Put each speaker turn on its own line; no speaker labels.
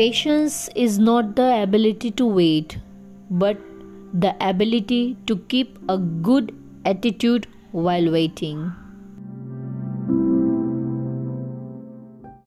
Patience is not the ability to wait, but the ability to keep a good attitude while waiting.